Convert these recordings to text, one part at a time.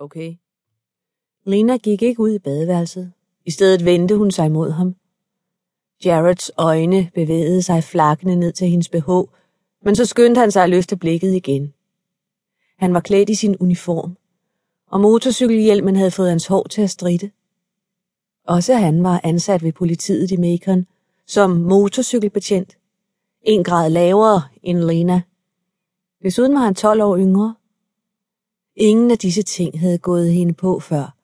Okay. Lena gik ikke ud i badeværelset. I stedet vendte hun sig mod ham. Jareds øjne bevægede sig flakkende ned til hendes BH, men så skyndte han sig at løfte blikket igen. Han var klædt i sin uniform, og motorcykelhjelmen havde fået hans hår til at stride. Også han var ansat ved politiet i Macon som motorcykelbetjent. En grad lavere end Lena. Desuden var han 12 år yngre. Ingen af disse ting havde gået hende på før,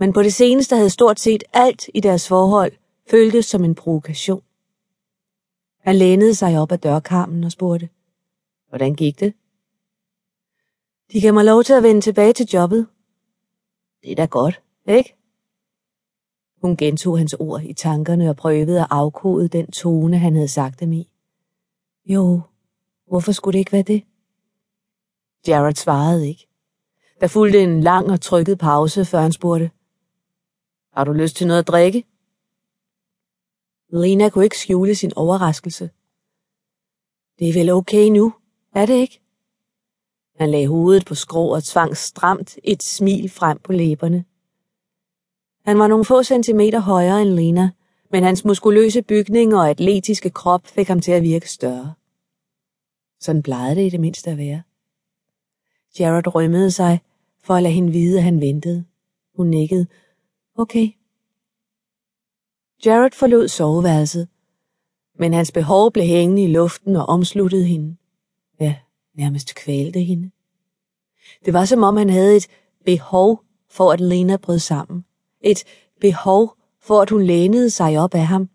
men på det seneste havde stort set alt i deres forhold føltes som en provokation. Han lænede sig op ad dørkarmen og spurgte, hvordan gik det? De gav mig lov til at vende tilbage til jobbet. Det er da godt, ikke? Hun gentog hans ord i tankerne og prøvede at afkode den tone, han havde sagt dem i. Jo, hvorfor skulle det ikke være det? Jared svarede ikke. Der fulgte en lang og trykket pause, før han spurgte. Har du lyst til noget at drikke? Lena kunne ikke skjule sin overraskelse. Det er vel okay nu, er det ikke? Han lagde hovedet på skrå og tvang stramt et smil frem på læberne. Han var nogle få centimeter højere end Lena, men hans muskuløse bygning og atletiske krop fik ham til at virke større. Sådan plejede det i det mindste at være. Jared rømmede sig for at lade hende vide, at han ventede. Hun nikkede. Okay. Jared forlod soveværelset, men hans behov blev hængende i luften og omsluttede hende. Ja, nærmest kvalte hende. Det var som om han havde et behov for, at Lena brød sammen. Et behov for, at hun lænede sig op af ham.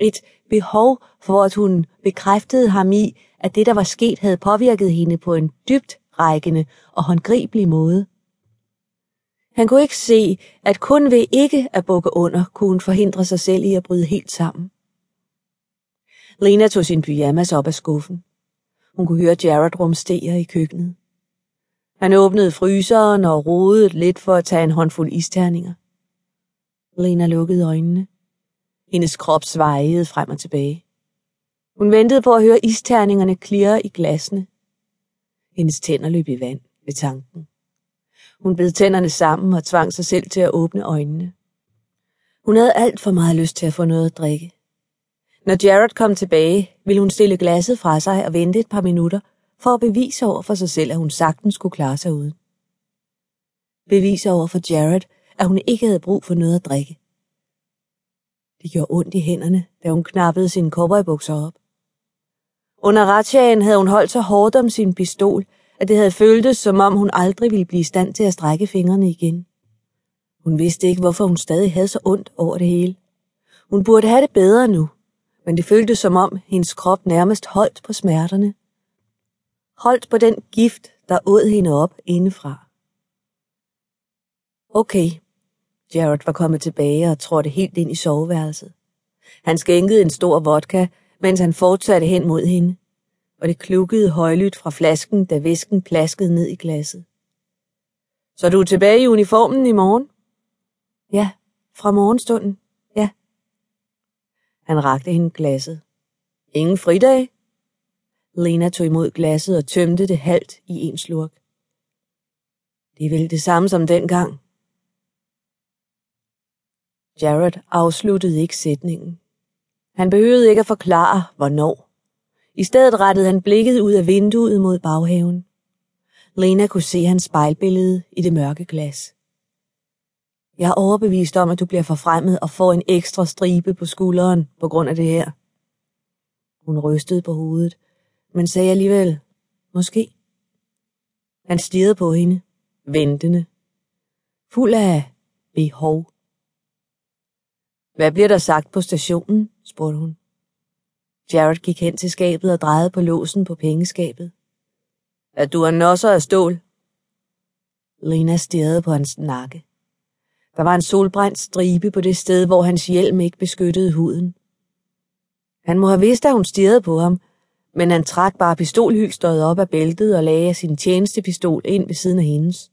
Et behov for, at hun bekræftede ham i, at det, der var sket, havde påvirket hende på en dybt rækkende og håndgribelig måde. Han kunne ikke se, at kun ved ikke at bukke under, kunne hun forhindre sig selv i at bryde helt sammen. Lena tog sin pyjamas op af skuffen. Hun kunne høre Jared rumstere i køkkenet. Han åbnede fryseren og rodede lidt for at tage en håndfuld isterninger. Lena lukkede øjnene. Hendes krop svejede frem og tilbage. Hun ventede på at høre isterningerne klirre i glasene. Hendes tænder løb i vand ved tanken. Hun bed tænderne sammen og tvang sig selv til at åbne øjnene. Hun havde alt for meget lyst til at få noget at drikke. Når Jared kom tilbage, ville hun stille glasset fra sig og vente et par minutter for at bevise over for sig selv, at hun sagtens skulle klare sig uden. Bevise over for Jared, at hun ikke havde brug for noget at drikke. Det gjorde ondt i hænderne, da hun knappede sine cowboybukser op. Under retsjagen havde hun holdt så hårdt om sin pistol, at det havde føltes, som om hun aldrig ville blive i stand til at strække fingrene igen. Hun vidste ikke, hvorfor hun stadig havde så ondt over det hele. Hun burde have det bedre nu, men det føltes som om hendes krop nærmest holdt på smerterne. Holdt på den gift, der åd hende op indefra. Okay, Jared var kommet tilbage og trådte helt ind i soveværelset. Han skænkede en stor vodka, mens han fortsatte hen mod hende, og det klukkede højlydt fra flasken, da væsken plaskede ned i glasset. Så du er tilbage i uniformen i morgen? Ja, fra morgenstunden, ja. Han rakte hende glasset. Ingen fridag? Lena tog imod glasset og tømte det halvt i en slurk. Det er vel det samme som dengang, Jared afsluttede ikke sætningen. Han behøvede ikke at forklare, hvornår. I stedet rettede han blikket ud af vinduet mod baghaven. Lena kunne se hans spejlbillede i det mørke glas. Jeg er overbevist om, at du bliver forfremmet og får en ekstra stribe på skulderen på grund af det her. Hun rystede på hovedet, men sagde alligevel, måske. Han stirrede på hende, ventende, fuld af behov. Hvad bliver der sagt på stationen? spurgte hun. Jared gik hen til skabet og drejede på låsen på pengeskabet. At du er nosser af stål? Lena stirrede på hans nakke. Der var en solbrændt stribe på det sted, hvor hans hjelm ikke beskyttede huden. Han må have vidst, at hun stirrede på ham, men han trak bare pistolhylstret op af bæltet og lagde sin tjenestepistol ind ved siden af hendes.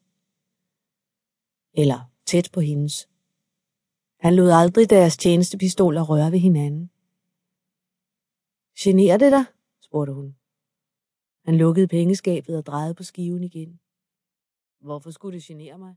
Eller tæt på hendes. Han lod aldrig deres tjenestepistoler røre ved hinanden. Generer det dig? spurgte hun. Han lukkede pengeskabet og drejede på skiven igen. Hvorfor skulle det genere mig?